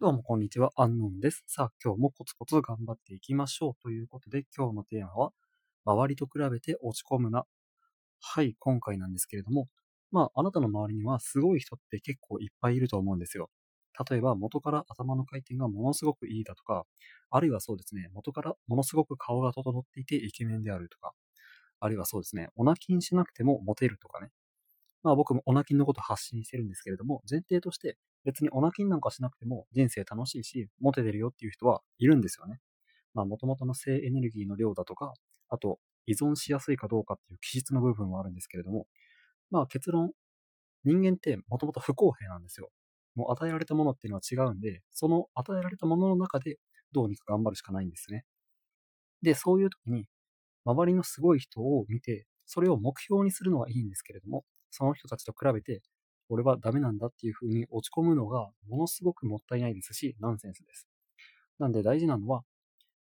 どうもこんにちは、アンノンです。さあ、今日もコツコツ頑張っていきましょうということで、今日のテーマは、周りと比べて落ち込むな。はい、今回なんですけれども、まあ、あなたの周りにはすごい人って結構いっぱいいると思うんですよ。例えば、元から頭の回転がものすごくいいだとか、あるいはそうですね、元からものすごく顔が整っていてイケメンであるとか、あるいはそうですね、お泣きにしなくてもモテるとかね。まあ僕もお泣きのこと発信してるんですけれども、前提として別にお泣きなんかしなくても人生楽しいし、モテてるよっていう人はいるんですよね。まあ、もともとの性エネルギーの量だとか、あと、依存しやすいかどうかっていう気質の部分はあるんですけれども、まあ結論、人間ってもともと不公平なんですよ。もう与えられたものっていうのは違うんで、その与えられたものの中でどうにか頑張るしかないんですね。で、そういう時に、周りのすごい人を見て、それを目標にするのはいいんですけれども、その人たちと比べて、俺はダメなんだっていうふうに落ち込むのがものすごくもったいないですし、ナンセンスです。なんで大事なのは、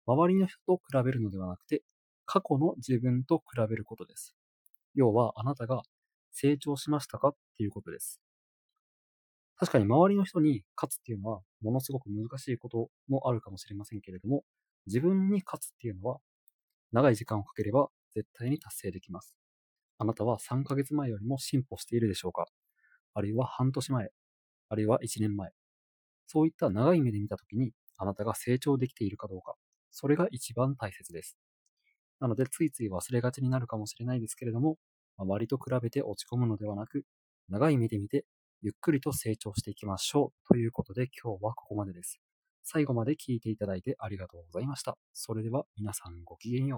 周りの人と比べるのではなくて、過去の自分と比べることです。要は、あなたが成長しましたかっていうことです。確かに周りの人に勝つっていうのは、ものすごく難しいこともあるかもしれませんけれども、自分に勝つっていうのは、長い時間をかければ絶対に達成できます。あなたは3ヶ月前よりも進歩しているでしょうかあるいは半年前、あるいは1年前。そういった長い目で見たときに、あなたが成長できているかどうか。それが一番大切です。なので、ついつい忘れがちになるかもしれないですけれども、周りと比べて落ち込むのではなく、長い目で見て、ゆっくりと成長していきましょう。ということで、今日はここまでです。最後まで聞いていただいてありがとうございました。それでは皆さんごきげんよう。